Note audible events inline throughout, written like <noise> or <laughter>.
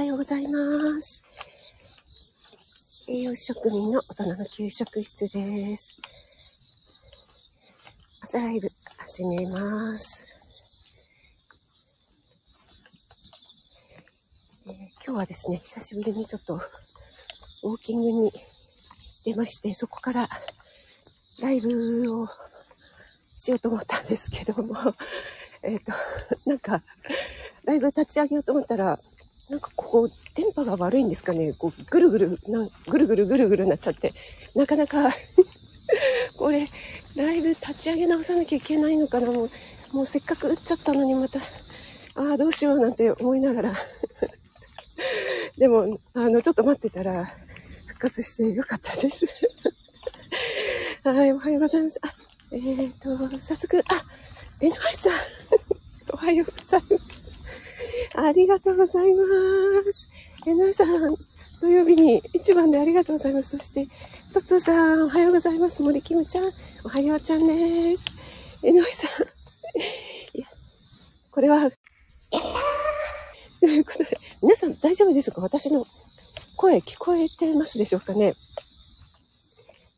はようございます。栄養士職人の大人の給食室です。朝ライブ始めます。えー、今日はですね、久しぶりにちょっとウォーキングに出まして、そこからライブをしようと思ったんですけども、えっ、ー、と、なんか、ライブ立ち上げようと思ったら、なんかここ、電波が悪いんですかね。こう、ぐるぐる、なぐるぐるぐるぐるなっちゃって、なかなか <laughs> これ、ライブ立ち上げ直さなきゃいけないのかな。もう、もうせっかく打っちゃったのにまた、ああ、どうしようなんて思いながら <laughs> でも、あの、ちょっと待ってたら、復活してよかったです <laughs> はい、おはようございます。あ、えっ、ー、と、早速、あ、N ハイさん。おはようございます。ありがとうございます。えなさん、土曜日に一番でありがとうございます。そして、とつさん、おはようございます。森きむちゃん、おはようちゃんです。えのいさん、いや、これは、ということで、皆さん大丈夫でしょうか？私の声聞こえてますでしょうかね？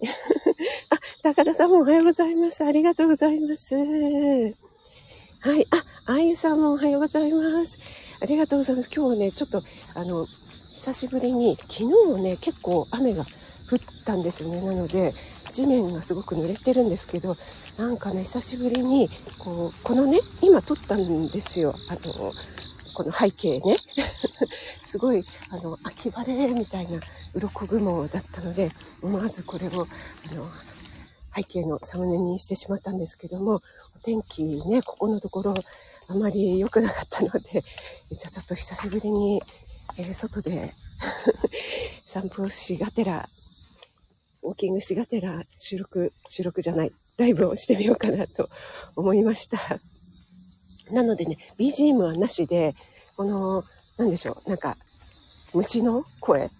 <laughs> あ、高田さんもおはようございます。ありがとうございます。はい。あ、あゆさんもおはようございます。ありがとうございます。今日はね、ちょっと、あの、久しぶりに、昨日ね、結構雨が降ったんですよね。なので、地面がすごく濡れてるんですけど、なんかね、久しぶりに、こう、このね、今撮ったんですよ。あの、この背景ね。<laughs> すごい、あの、秋晴れみたいな鱗雲だったので、思わずこれを、あの、背景のサムネにしてしまったんですけども、お天気ね、ここのところ、あまり良くなかったので、<laughs> じゃあちょっと久しぶりに、えー、外で <laughs> 散歩しがてら、ウォーキングしがてら収録、収録じゃない、ライブをしてみようかなと思いました。<laughs> なのでね、BGM はなしで、この、なんでしょう、なんか、虫の声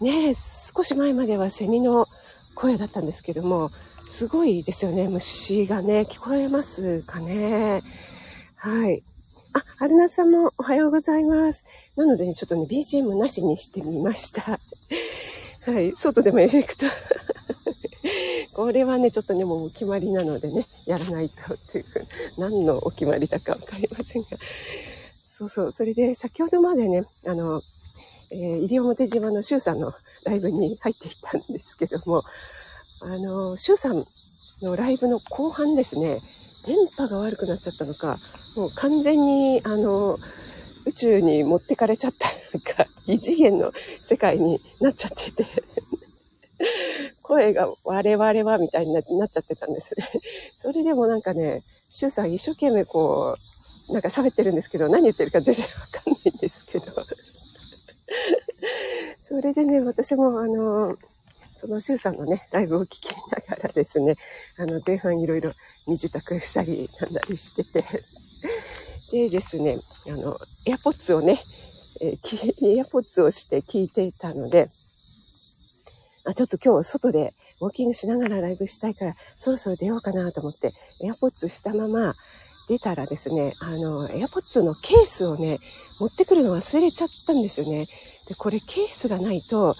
ね少し前まではセミの声だったんですけども、すごいですよね、虫がね、聞こえますかね。はい。あ、春菜さんもおはようございます。なのでね、ちょっとね、BGM なしにしてみました。<laughs> はい。外でもエフェクト。<laughs> これはね、ちょっとね、もうお決まりなのでね、やらないとっていう、何のお決まりだかわかりませんが。そうそう。それで、先ほどまでね、あの、えー、西表島の周さんのライブに入っていたんですけども、あの、周さんのライブの後半ですね、電波が悪くなっちゃったのか、もう完全に、あの、宇宙に持ってかれちゃったのか、異次元の世界になっちゃってて <laughs> 声が我々はみたいになっちゃってたんですね。<laughs> それでもなんかね、シュウさん一生懸命こう、なんか喋ってるんですけど、何言ってるか全然わかんないんですけど。<laughs> それでね、私もあの、そのシュウさんのね、ライブを聞きながらですね、あの、前半いろいろ身支度したりなんだりしてて、でですね、あの、エアポッツをね、えー、エアポッツをして聞いていたので、あ、ちょっと今日外でウォーキングしながらライブしたいから、そろそろ出ようかなと思って、エアポッツしたまま出たらですね、あの、エアポッツのケースをね、持ってくるの忘れちゃったんですよね。で、これケースがないと、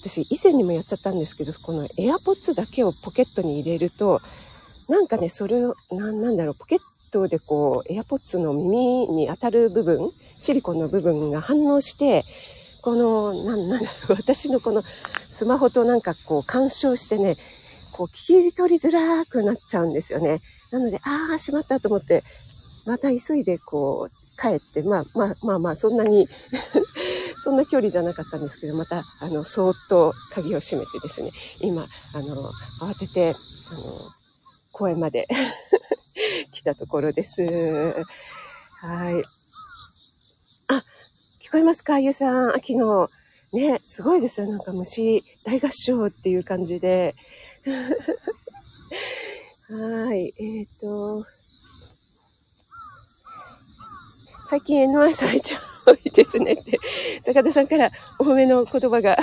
私以前にもやっちゃったんですけど、このエアポッツだけをポケットに入れると、なんかね、それを、ななんだろう、ポケットでこう、エアポッツの耳に当たる部分、シリコンの部分が反応して、この、なん、なんだろう、私のこのスマホとなんかこう干渉してね、こう聞き取りづらくなっちゃうんですよね。なので、ああ、しまったと思って、また急いでこう、帰って、まあまあまあまあ、そんなに <laughs> そんな距離じゃなかったんですけど、また、あの、そーっと鍵を閉めてですね、今、あの、慌てて、あの、公園まで <laughs> <laughs> 来たところです。はい。あ、聞こえますかゆうさん。秋の、ね、すごいですよ。なんか虫大合唱っていう感じで。<laughs> はい。えっ、ー、と、最近 NY さん一番多いですねって、高田さんからお褒めの言葉が、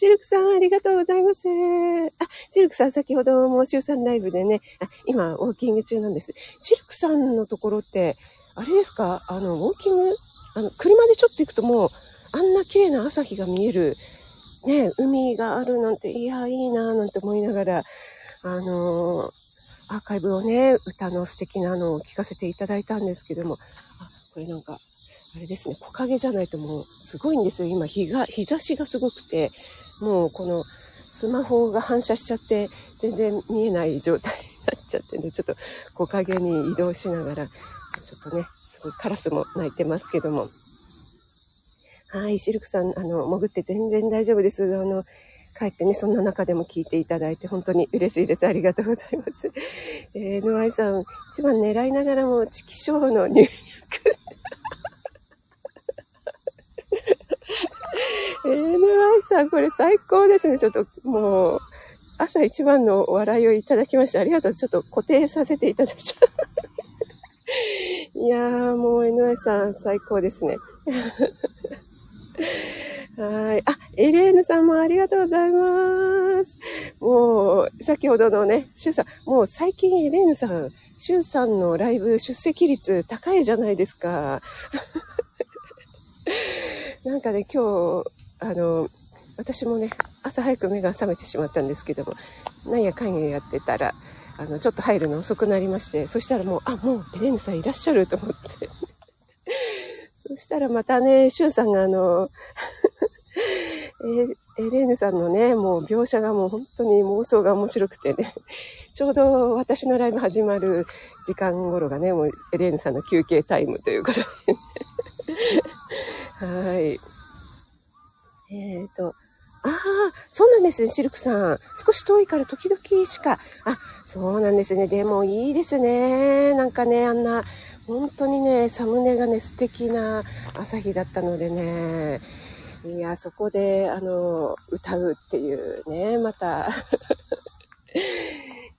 シルクさんありがとうございます。あ、シルクさん先ほども中3ライブでね、あ今ウォーキング中なんです。シルクさんのところって、あれですか？あの、ウォーキングあの、車でちょっと行くともう、あんな綺麗な朝日が見える、ね、海があるなんて、いや、いいなぁなんて思いながら、あのー、アーカイブをね、歌の素敵なのを聞かせていただいたんですけども、あ、これなんか、あれですね、木陰じゃないともうすごいんですよ。今日が、日差しがすごくて、もうこのスマホが反射しちゃって全然見えない状態になっちゃってね、ちょっと木陰に移動しながら、ちょっとね、すごいカラスも鳴いてますけども。はい、シルクさん、あの、潜って全然大丈夫です。あの、帰ってね、そんな中でも聞いていただいて本当に嬉しいです。ありがとうございます。えー、ノアさん、一番狙いながらも、チキショーの入力。えー、ノアイさん、これ最高ですね。ちょっともう、朝一番のお笑いをいただきまして、ありがとう。ちょっと固定させていただいちゃう。<laughs> いやー、もう NY さん最高ですね。<laughs> はい。あ、エレーヌさんもありがとうございます。もう、先ほどのね、シュウさん、もう最近エレーヌさん、シュウさんのライブ出席率高いじゃないですか。<laughs> なんかね、今日、あの、私もね、朝早く目が覚めてしまったんですけども、なんやかんややってたら、あの、ちょっと入るの遅くなりまして、そしたらもう、あ、もうエレーヌさんいらっしゃると思って。<laughs> そしたらまたね、シュウさんがあの、<laughs> えエレーヌさんのね、もう描写がもう本当に妄想が面白くてね、<laughs> ちょうど私のライブ始まる時間頃がね、もうエレーヌさんの休憩タイムということで、ね、はい。えっ、ー、と、ああ、そうなんですね、シルクさん。少し遠いから時々しか。あ、そうなんですね。でもいいですね。なんかね、あんな、本当にね、サムネがね、素敵な朝日だったのでね、いや、そこで、あの、歌うっていうね、また <laughs>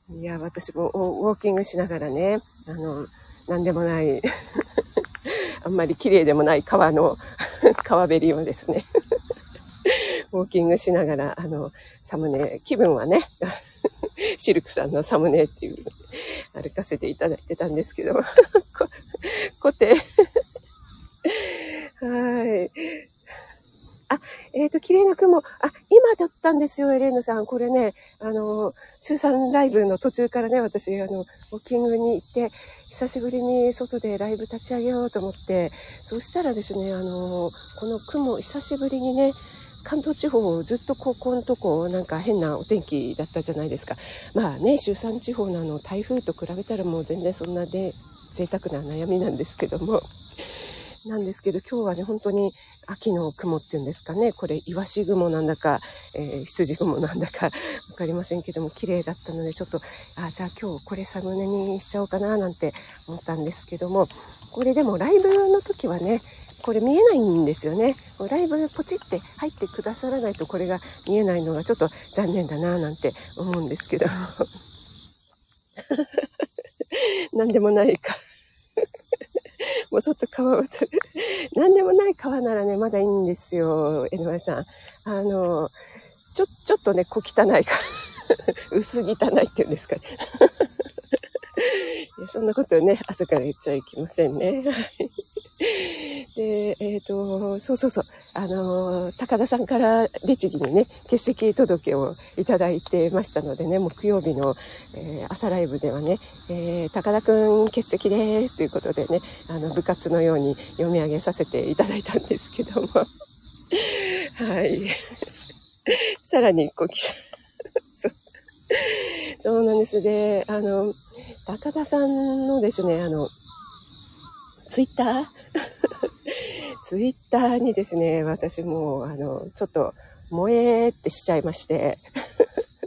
いや、私もウォーキングしながらね、あの、なんでもない <laughs> あんまり綺麗でもない川の川べりをですねウォーキングしながら、あの、サムネ、気分はね、<laughs> シルクさんのサムネっていう、歩かせていただいてたんですけど、<laughs> 固定 <laughs> はい。あ、えっ、ー、と、綺麗な雲。あ、今だったんですよ、エレーヌさん。これね、あの、週3ライブの途中からね、私、あの、ウォーキングに行って、久しぶりに外でライブ立ち上げようと思って、そしたらですね、あの、この雲、久しぶりにね、関東地方ずっとここのとこなんか変なお天気だったじゃないですか。まあね周産地方のあの台風と比べたらもう全然そんなで贅沢な悩みなんですけども。なんですけど今日はね本当に秋の雲っていうんですかね。これイワシ雲なんだか、えー、羊雲なんだか分かりませんけども綺麗だったのでちょっとあじゃあ今日これサムネにしちゃおうかななんて思ったんですけども。これでもライブの時はねこれ見えないんですよねライブポチって入ってくださらないとこれが見えないのがちょっと残念だななんて思うんですけど <laughs> 何でもないか <laughs> もうちょっと川を、何でもない川ならね、まだいいんですよ、NY さん。あの、ちょ、ちょっとね、小汚いか、<laughs> 薄汚いっていうんですかね。そんなことね、朝から言っちゃいけませんね。<laughs> で、えっ、ー、と、そうそうそう、あの、高田さんから律儀にね、欠席届をいただいてましたのでね、木曜日の、えー、朝ライブではね、えー、高田くん欠席ですということでね、あの、部活のように読み上げさせていただいたんですけども、<laughs> はい。<laughs> さらに、こう、そうそうなんです。で、あの、高田さんのですね、あの、ツイッター？<laughs> ツイッターにですね、私もあの、ちょっと萌えってしちゃいまして、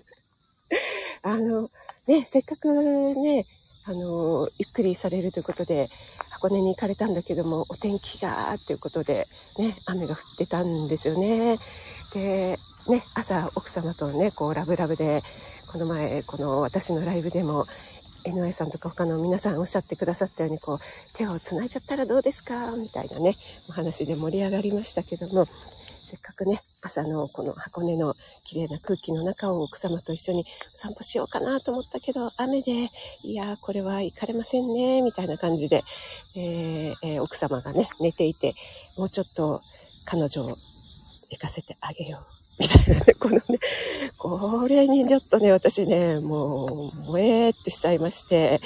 <laughs> あの、ね、せっかくね、あの、ゆっくりされるということで、箱根に行かれたんだけども、お天気が、ということで、ね、雨が降ってたんですよね。で、ね、朝奥様とね、こうラブラブで、この前、この私のライブでも NY さんとか他の皆さんおっしゃってくださったようにこう手をつないじゃったらどうですか？みたいなねお話で盛り上がりましたけどもせっかくね、朝のこの箱根の綺麗な空気の中を奥様と一緒に散歩しようかなと思ったけど、雨で、いやー、これは行かれませんね、みたいな感じで、えー、奥様がね、寝ていて、もうちょっと彼女を行かせてあげよう。みたいなね、このね、これにちょっとね、私ね、もう、萌えってしちゃいまして、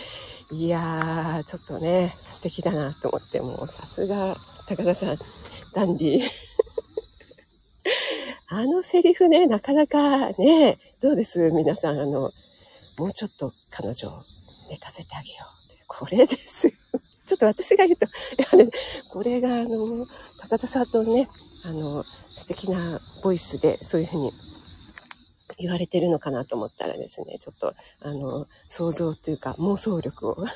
いやー、ちょっとね、素敵だなと思って、もうさすが、高田さん、ダンディ。<laughs> あのセリフね、なかなかね、どうです？皆さん、あの、もうちょっと彼女を寝かせてあげよう。これです。ちょっと私が言うと、やはり、これが、あの、高田さんとね、あの、素敵なボイスで、そういうふうに言われてるのかなと思ったらですね、ちょっと、あの、想像というか妄想力を <laughs>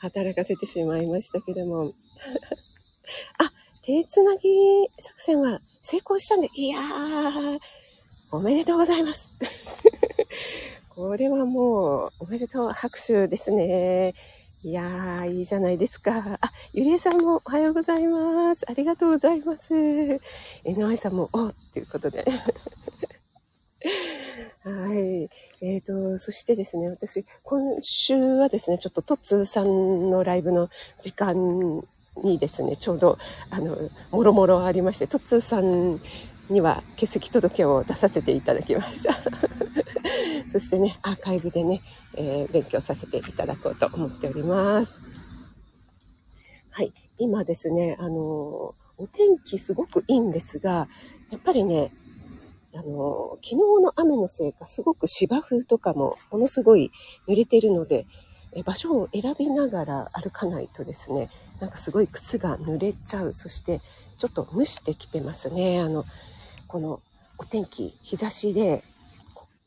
働かせてしまいましたけども。<laughs> あ、手つなぎ作戦は成功したんで、いやー、おめでとうございます。<laughs> これはもう、おめでとう拍手ですね。いやー、いいじゃないですか。あ、ゆりえさんもおはようございます。ありがとうございます。NY さんも、おということで。<laughs> はい。えっ、ー、と、そしてですね、私、今週はですね、ちょっとトッツーさんのライブの時間にですね、ちょうど、あの、もろもろありまして、トッツーさんには欠席届を出させていただきました。<laughs> そしてね、アーカイブでね、えー、勉強させていただこうと思っております。はい。今ですね、あの、お天気すごくいいんですが、やっぱりね、あの、昨日の雨のせいか、すごく芝生とかもものすごい濡れてるので、え場所を選びながら歩かないとですね、なんかすごい靴が濡れちゃう。そして、ちょっと蒸してきてますね。あの、このお天気、日差しで、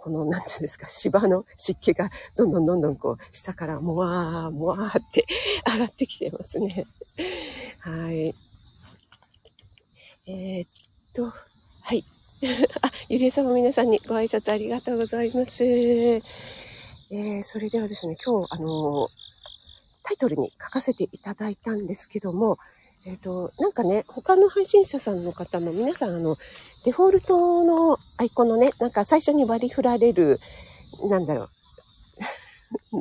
この、なんていうんですか、芝の湿気がどんどんどんどんこう、下からもわー、もわーって上がってきてますね。はい。えー、っと、はい。<laughs> あ、ゆりえさんも皆さんにご挨拶ありがとうございます。えー、それではですね、今日、あのタイトルに書かせていただいたんですけども、えっ、ー、と、なんかね、他の配信者さんの方も皆さん、あの、デフォルトのアイコンのね、なんか最初に割り振られる、なんだろう、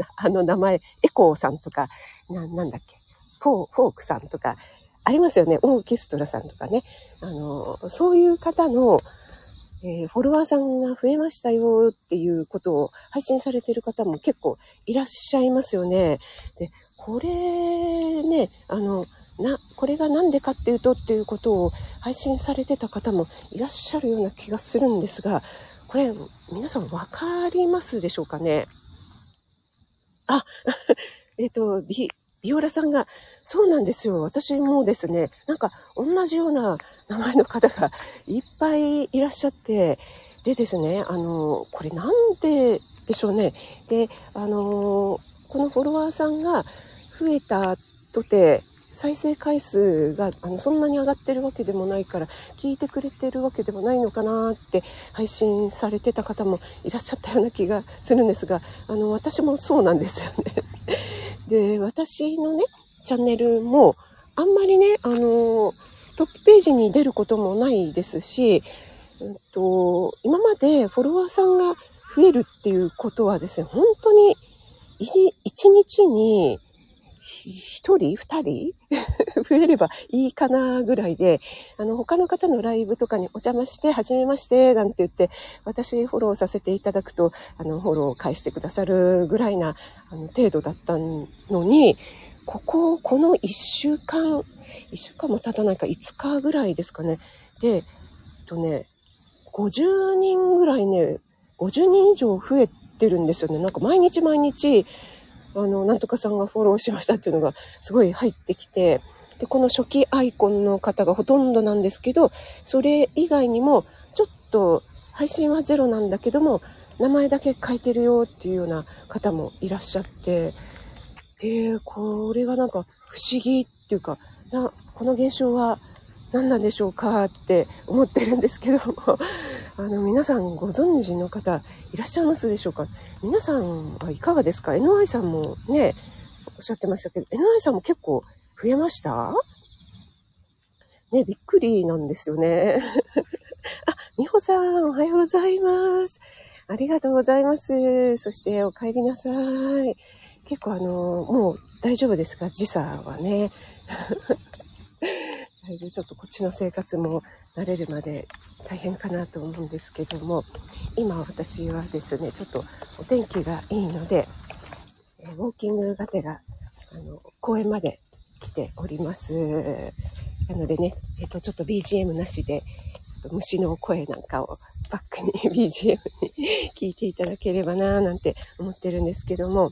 <laughs> あの名前、エコーさんとか、な、なんだっけ、フォー、フォークさんとか、ありますよね。オーケストラさんとかね。あの、そういう方の、えー、フォロワーさんが増えましたよっていうことを配信されてる方も結構いらっしゃいますよね。で、これね、あの、な、これが何でかっていうとっていうことを配信されてた方もいらっしゃるような気がするんですが、これ皆さんわかりますでしょうかね？あ、<laughs> えっと、ビ、ビオラさんが、そうなんですよ。私もですね、なんか同じような名前の方がいっぱいいらっしゃって、でですね、あの、これなんででしょうね？で、あの、このフォロワーさんが増えたとて、再生回数があのそんなに上がってるわけでもないから聞いてくれてるわけでもないのかなって配信されてた方もいらっしゃったような気がするんですがあの私もそうなんですよね。で私のねチャンネルもあんまりねあのトップページに出ることもないですし、うんと、今までフォロワーさんが増えるっていうことはですね本当に一日に一人？二人？<laughs> 増えればいいかなぐらいで、あの、他の方のライブとかにお邪魔して、はじめまして、なんて言って、私フォローさせていただくと、あの、フォローを返してくださるぐらいな、あの、程度だったのに、ここ、この一週間、一週間も経たないか、5日ぐらいですかね。で、えっとね、50人ぐらいね、50人以上増えてるんですよね。なんか毎日毎日、あの、なんとかさんがフォローしましたっていうのがすごい入ってきて、で、この初期アイコンの方がほとんどなんですけど、それ以外にも、ちょっと配信はゼロなんだけども、名前だけ書いてるよっていうような方もいらっしゃって、で、これがなんか不思議っていうか、な、この現象は何なんでしょうかって思ってるんですけども、<laughs> あの、皆さんご存知の方いらっしゃいますでしょうか？皆さんはいかがですか ?NY さんもね、おっしゃってましたけど、NY さんも結構増えました？ね、びっくりなんですよね。<laughs> あ、みほさん、おはようございます。ありがとうございます。そして、お帰りなさい。結構あの、もう大丈夫ですか？時差はね。<laughs> いぶちょっとこっちの生活も慣れるまで大変かなと思うんですけども、今私はですね、ちょっとお天気がいいので、ウォーキングがてら、あの、公園まで来ております。なのでね、えっと、ちょっと BGM なしで、虫の声なんかをバックに <laughs> BGM に聞いていただければなぁなんて思ってるんですけども、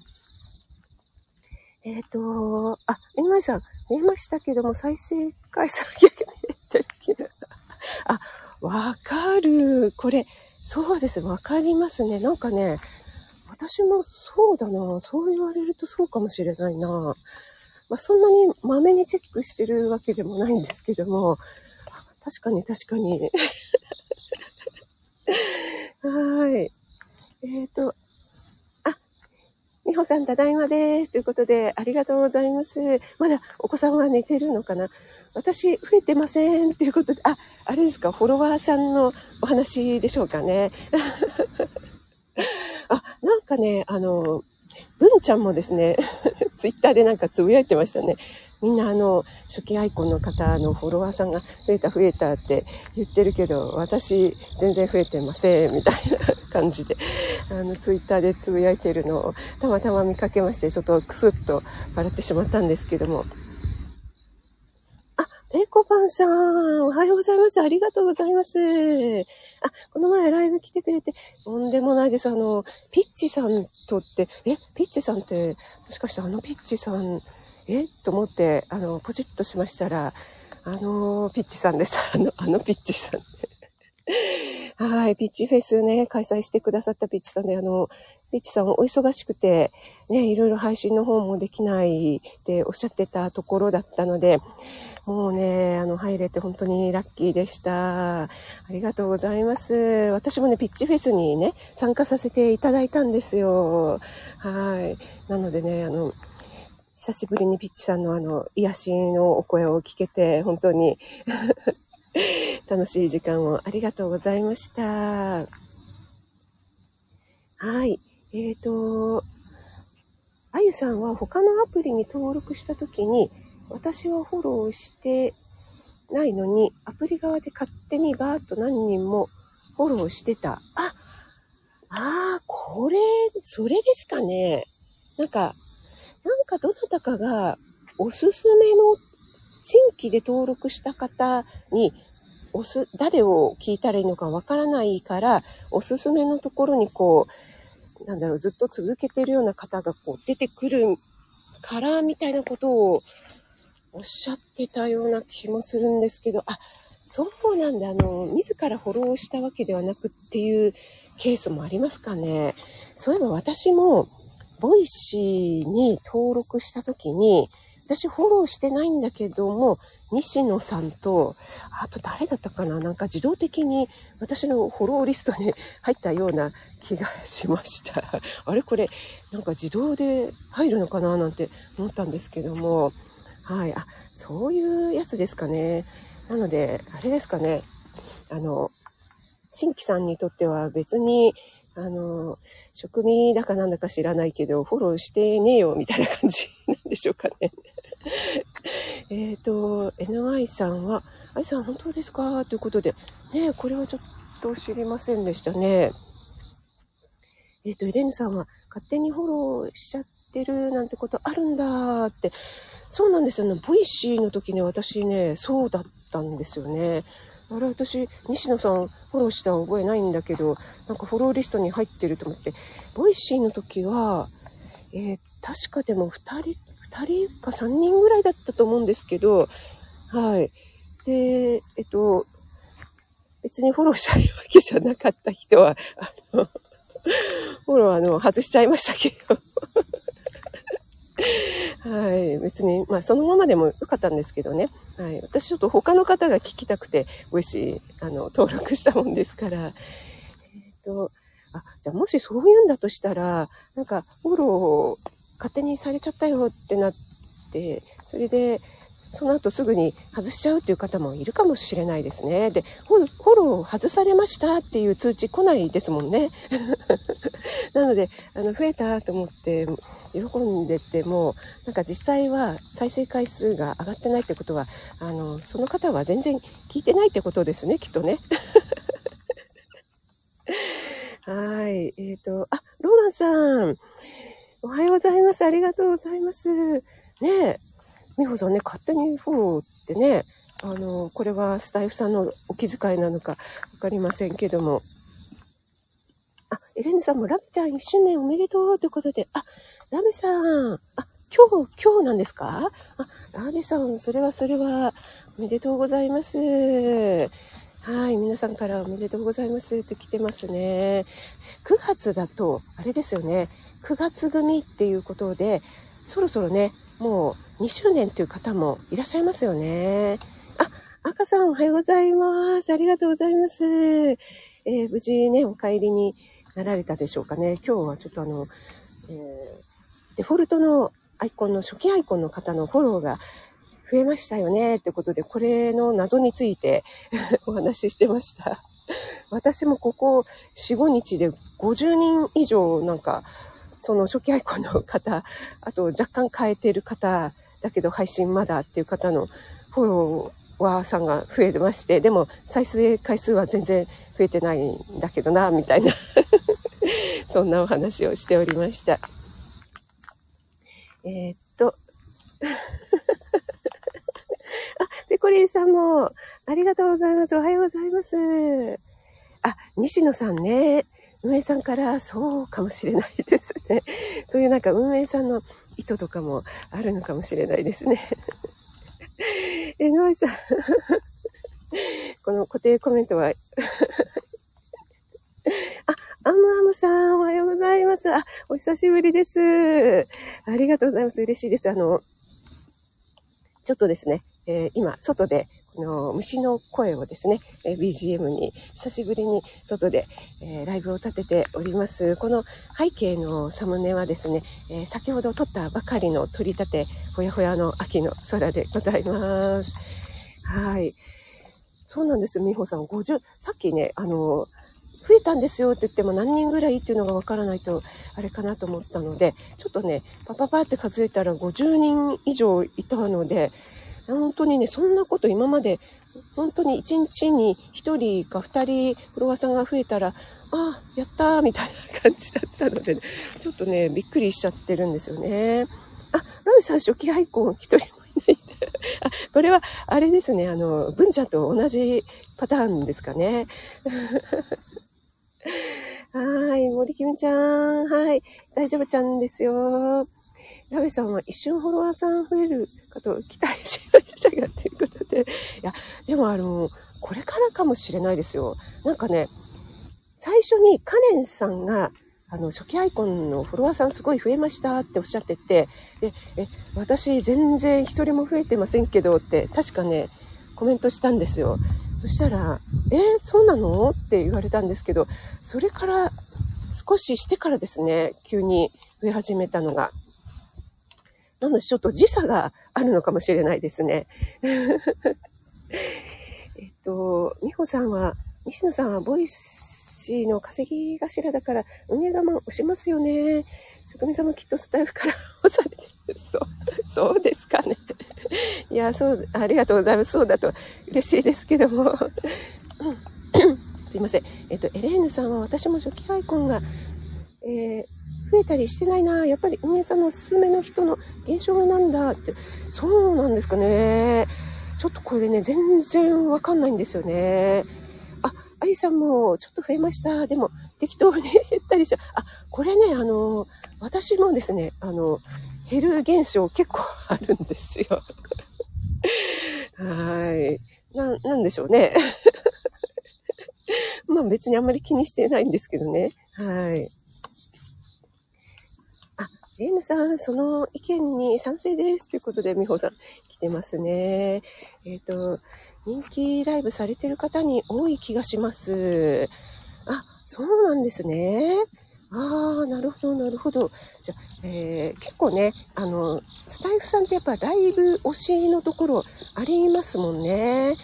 えっ、ー、と、あ、NY さん、見えましたけども、再生回数逆に減ってるあ、わかる。これ、そうです。わかりますね。なんかね、私もそうだな。そう言われるとそうかもしれないな。まあ、そんなにまめにチェックしてるわけでもないんですけども、確かに確かに。<laughs> はい。えっ、ー、と、みほさんただいまです。ということで、ありがとうございます。まだお子さんは寝てるのかな？私、増えてません。ということで、あ、あれですか、フォロワーさんのお話でしょうかね。<laughs> あ、なんかね、あの、文ちゃんもですね、<laughs> ツイッターでなんかつぶやいてましたね。みんなあの、初期アイコンの方のフォロワーさんが増えた増えたって言ってるけど、私全然増えてません、みたいな感じで、<laughs> あの、ツイッターでつぶやいてるのをたまたま見かけまして、ちょっとクスッと笑ってしまったんですけども。あ、ペコパンさん、おはようございます。ありがとうございます。あ、この前ライブ来てくれて、とんでもないです。あの、ピッチさんとって、え、ピッチさんって、もしかしてあのピッチさん、え？と思って、あの、ポチッとしましたら、あの、ピッチさんです。<laughs> あの、あのピッチさん <laughs> はい、ピッチフェスね、開催してくださったピッチさんで、あの、ピッチさんお忙しくて、ね、いろいろ配信の方もできないっておっしゃってたところだったので、もうね、あの、入れて本当にラッキーでした。ありがとうございます。私もね、ピッチフェスにね、参加させていただいたんですよ。はい。なのでね、あの、久しぶりにピッチさんのあの、癒しのお声を聞けて、本当に <laughs> 楽しい時間をありがとうございました。はい。えっ、ー、と、あゆさんは他のアプリに登録したときに、私はフォローしてないのに、アプリ側で勝手にバーッと何人もフォローしてた。あ、ああ、これ、それですかね。なんか、かどなたかがおすすめの新規で登録した方におす、誰を聞いたらいいのかわからないから、おすすめのところにこう、なんだろう、ずっと続けてるような方がこう出てくるから、みたいなことをおっしゃってたような気もするんですけど、あ、そうなんだ、あの、自らフォローしたわけではなくっていうケースもありますかね。そういえば私も、 Voicy に登録した時に、私フォローしてないんだけども、西野さんと、あと誰だったかななんか自動的に私のフォローリストに <laughs> 入ったような気がしました。<laughs> あれこれ、なんか自動で入るのかななんて思ったんですけども、はい。あ、そういうやつですかね。なので、あれですかね。あの、新規さんにとっては別に、あの、職味だかなんだか知らないけど、フォローしてねえよ、みたいな感じ <laughs> なんでしょうかね。<laughs> えっと、NY さんは、愛さん本当ですか？ということで、ねこれはちょっと知りませんでしたね。えっ、ー、と、エレンヌさんは勝手にフォローしちゃってるなんてことあるんだって。そうなんですよね。 Voicy の時ね、私ね、そうだったんですよね。あれ私、西野さんフォローした覚えないんだけど、なんかフォローリストに入ってると思って、 Voicy の時は、えー、確かでも2人、2人か3人ぐらいだったと思うんですけど、はい。で、えっと、別にフォローしたいわけじゃなかった人は、あの、フォローあの、外しちゃいましたけど。はい。別に、まあ、そのままでもよかったんですけどね。はい。私ちょっと他の方が聞きたくて、ごし、あの、登録したもんですから。えっ、ー、と、あ、じゃもしそういうんだとしたら、なんか、フォローを勝手にされちゃったよってなって、それで、その後すぐに外しちゃうっていう方もいるかもしれないですね。で、フォロー外されましたっていう通知来ないですもんね。<laughs> なので、あの、増えたと思って喜んでても、なんか実際は再生回数が上がってないってことは、あの、その方は全然聞いてないってことですね、きっとね。<laughs> はい。えっ、ー、と、あ、ローランさん。おはようございます。ありがとうございます。ねえ。美穂さんね、勝手にフォローってね、あの、これはスタイフさんのお気遣いなのかわかりませんけども。あ、エレンヌさんもラブちゃん1周年おめでとうということで、あ、ラブさん、あ、今日、今日なんですか？あ、ラブさん、それはそれは、おめでとうございます。はい、皆さんからおめでとうございますって来てますね。9月だと、あれですよね、9月組っていうことで、そろそろね、もう2周年という方もいらっしゃいますよね。あ、赤さんおはようございます。ありがとうございます。えー、無事ね、お帰りになられたでしょうかね。今日はちょっとあの、えー、デフォルトのアイコンの初期アイコンの方のフォローが増えましたよねってことで、これの謎について <laughs> お話ししてました。私もここ4、5日で50人以上なんかその初期アイコンの方、あと若干変えてる方、だけど配信まだっていう方のフォロワーさんが増えてまして、でも再生回数は全然増えてないんだけどな、みたいな <laughs> そんなお話をしておりました。えー、っと。<laughs> あ、ペコリンさんも、ありがとうございます。おはようございます。あ、西野さんね。運営さんからそうかもしれないですね。<laughs> そういうなんか運営さんの意図とかもあるのかもしれないですね。え、ノイさん。<laughs> この固定コメントはあ、アムアムさん、おはようございます。あ、お久しぶりです。ありがとうございます。嬉しいです。あの、ちょっとですね、えー、今、外での虫の声をですね、え BGM に久しぶりに外で、えー、ライブを立てております。この背景のサムネはですね、えー、先ほど撮ったばかりの取り立てほやほやの秋の空でございます。はい。そうなんですよ、美穂さん。50、さっきね、あの、増えたんですよって言っても何人ぐらいっていうのがわからないとあれかなと思ったので、ちょっとね、パパパって数えたら50人以上いたので、本当にね、そんなこと今まで、本当に1日に1人か2人フロワさんが増えたら、あ、やったーみたいな感じだったので、ね、ちょっとね、びっくりしちゃってるんですよね。あ、ラミさん初期アイコン1人もいない。あ、これは、あれですね、あの、文ちゃんと同じパターンですかね。<laughs> はい、森きみちゃん。はい、大丈夫ちゃんですよ。ラベさんは一瞬フォロワーさん増えるかと期待しましたが、ということで。いや、でもあの、これからかもしれないですよ。なんかね、最初にカレンさんが、あの、初期アイコンのフォロワーさんすごい増えましたっておっしゃってて、で、え、私全然一人も増えてませんけどって、確かね、コメントしたんですよ。そしたら、えそうなの？って言われたんですけど、それから少ししてからですね、急に増え始めたのが。なのでちょっと時差があるのかもしれないですね。<laughs> えっと、美穂さんは、西野さんは Voicy の稼ぎ頭だから運営がガン推しますよね。職人さんもきっとスタッフから押されてる。そう、<laughs> そうですかね。いや、そう、ありがとうございます。そうだと嬉しいですけども。<coughs> すいません。えっと、エレーヌさんは私も初期アイコンが、えー、増えたりしてないな。やっぱり運営さんのおすすめの人の減少なんだって。そうなんですかね。ちょっとこれでね、全然わかんないんですよね。あ、あゆさんもちょっと増えました。でも、適当に減ったりしちゃう。あ、これね、あの、私もですね、あの、減る現象結構あるんですよ。はい。な、なんでしょうね。<laughs> まあ別にあんまり気にしてないんですけどね。はい。レイムさん、その意見に賛成です。ということで、美穂さん来てますね。えっ、ー、と、人気ライブされてる方に多い気がします。あ、そうなんですね。ああ、なるほど、なるほど。じゃえー、結構ね、あの、スタイフさんってやっぱライブ推しのところありますもんね。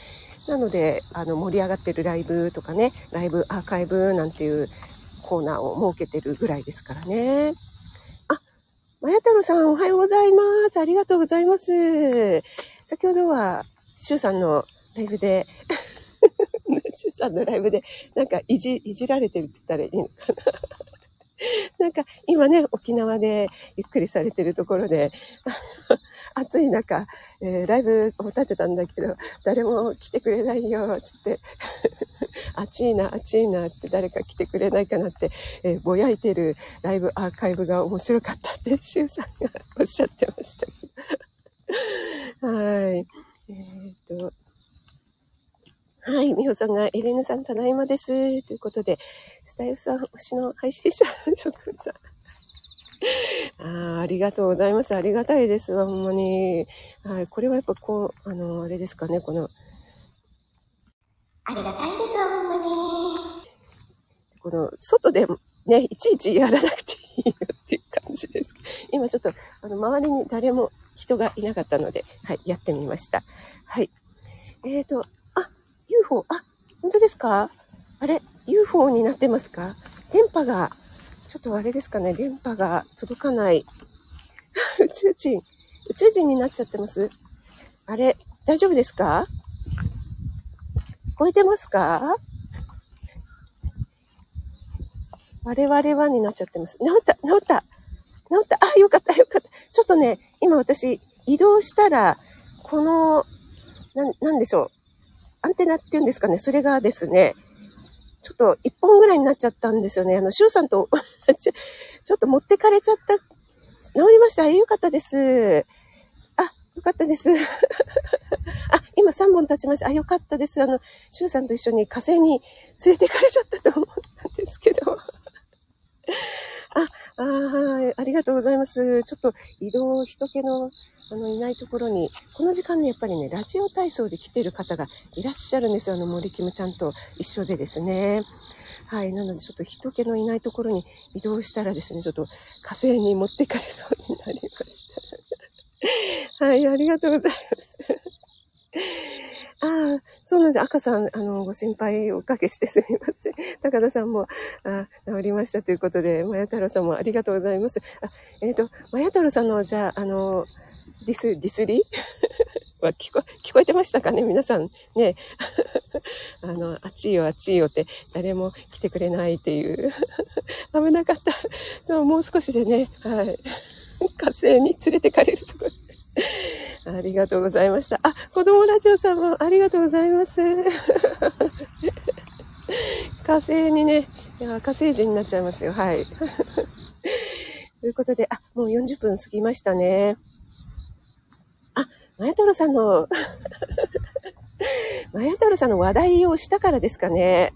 なので、あの、盛り上がってるライブとかね、ライブアーカイブなんていうコーナーを設けてるぐらいですからね。あ、まや太郎さんおはようございます。ありがとうございます。先ほどは、しゅうさんのライブでしゅうさんのライブで、なんかいじ、いじられてるって言ったらいいのかななんか今ね、沖縄でゆっくりされてるところで、<laughs> 暑い中、えー、ライブを立てたんだけど、誰も来てくれないよ、つって、<laughs> 暑いな、暑いなって誰か来てくれないかなって、えー、ぼやいてるライブアーカイブが面白かったって、<laughs> シュウさんがおっしゃってました。はい。えー、っと、はい、みほさんが、エレヌさん、ただいまです。ということで、スタイフさん、推しの配信者、職務さん。あありがとうございます。ありがたいですわ、ほんまに。はい、これはやっぱこう、あの、あれですかね、この、ありがたいですわ、ほんまに。この、外でね、いちいちやらなくていいよっていう感じです。今ちょっと、あの、周りに誰も人がいなかったので、はい、やってみました。はい。えっ、ー、と、UFO、あ、本当ですか？あれ ?UFO になってますか？電波が、ちょっとあれですかね、電波が届かない。<laughs> 宇宙人、宇宙人になっちゃってます？あれ、大丈夫ですか？聞こえてますか？我々はになっちゃってます。治った、治った、治った。あ、よかった、よかった。ちょっとね、今私移動したら、この、な、なんでしょう？アンテナっていうんですかね、それがですね、ちょっと一本ぐらいになっちゃったんですよね。あの、シュウさんと <laughs> ちょっと持ってかれちゃった。治りました。よかったです。あ、よかったです。あ、今3本経ちました。あ、よかったです。あの、シュウさんと一緒に火星に連れてかれちゃったと思ったんですけど。<laughs> あ、あはい、ありがとうございます。ちょっと移動、人気のあの、いないところに、この時間ね、やっぱりね、ラジオ体操で来てる方がいらっしゃるんですよ。あの、森キムちゃんと一緒でですね。はい。なので、ちょっと人気のいないところに移動したらですね、ちょっと火星に持ってかれそうになりました。<laughs> はい。ありがとうございます。<laughs> ああ、そうなんです。赤さん、あの、ご心配おかけして <laughs> すみません。高田さんも、あ治りましたということで、まや太郎さんもありがとうございます。あ、えっ、ー、と、まや太郎さんの、じゃあ、あの、ディス、ディスリ <laughs> は聞こ、聞こえてましたかね？皆さんね。<laughs> あの、あっちいよ、あっちいよって、誰も来てくれないっていう。<laughs> 危なかった。でももう少しでね、はい。火星に連れてかれるところ。ありがとうございました。あ、子供ラジオさんもありがとうございます。火星にね、いや火星人になっちゃいますよ。はい。ということで、あ、もう40分過ぎましたね。あマヤ太郎さんの <laughs> マヤ太郎さんの話題をしたからですかね。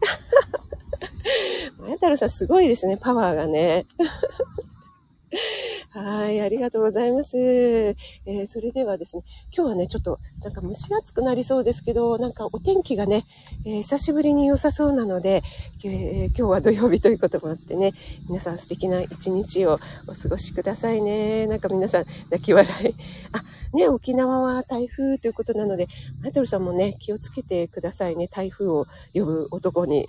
<laughs> マヤ太郎さんすごいですね、パワーがね。<laughs> はい、ありがとうございます。えー、それではですね、今日はね、ちょっとなんか蒸し暑くなりそうですけど、なんかお天気がね、えー、久しぶりに良さそうなので、えー、今日は土曜日ということもあってね、皆さん素敵な一日をお過ごしくださいね。なんか皆さん泣き笑い。あ、ね、沖縄は台風ということなので、マイトルさんもね、気をつけてくださいね。台風を呼ぶ男に。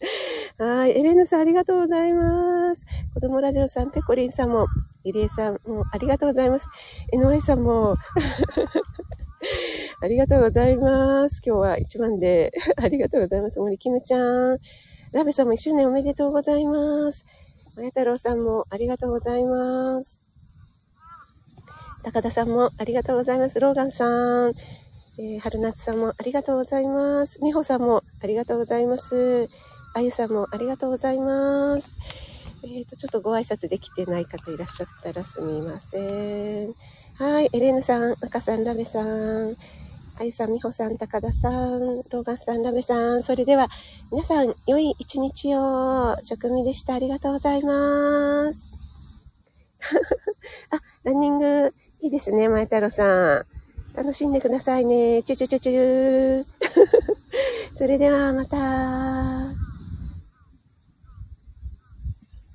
<laughs> はい。エレヌさん、ありがとうございます。子供ラジオさん、ペコリンさんも、リリエさんも、ありがとうございます。井上さんも、<laughs> ありがとうございます。今日は一番で、<laughs> ありがとうございます。森キムちゃん。ラベさんも一周年おめでとうございます。まや太郎さんもありがとうございます。高田さんもありがとうございます。ローガンさん。えー、春夏さんもありがとうございます。美穂さんもありがとうございます。あゆさんもありがとうございます。えっ、ー、と、ちょっとご挨拶できてない方いらっしゃったらすみません。はい、エレーヌさん、赤さん、ラベさん、あゆさん、みほさん、高田さん、ローガンさん、ラベさん、それでは、皆さん、良い一日を、職務でした。ありがとうございます。<laughs> あ、ランニング、いいですね、前太郎さん。楽しんでくださいね。チュチュチュチュ。<laughs> それではまた。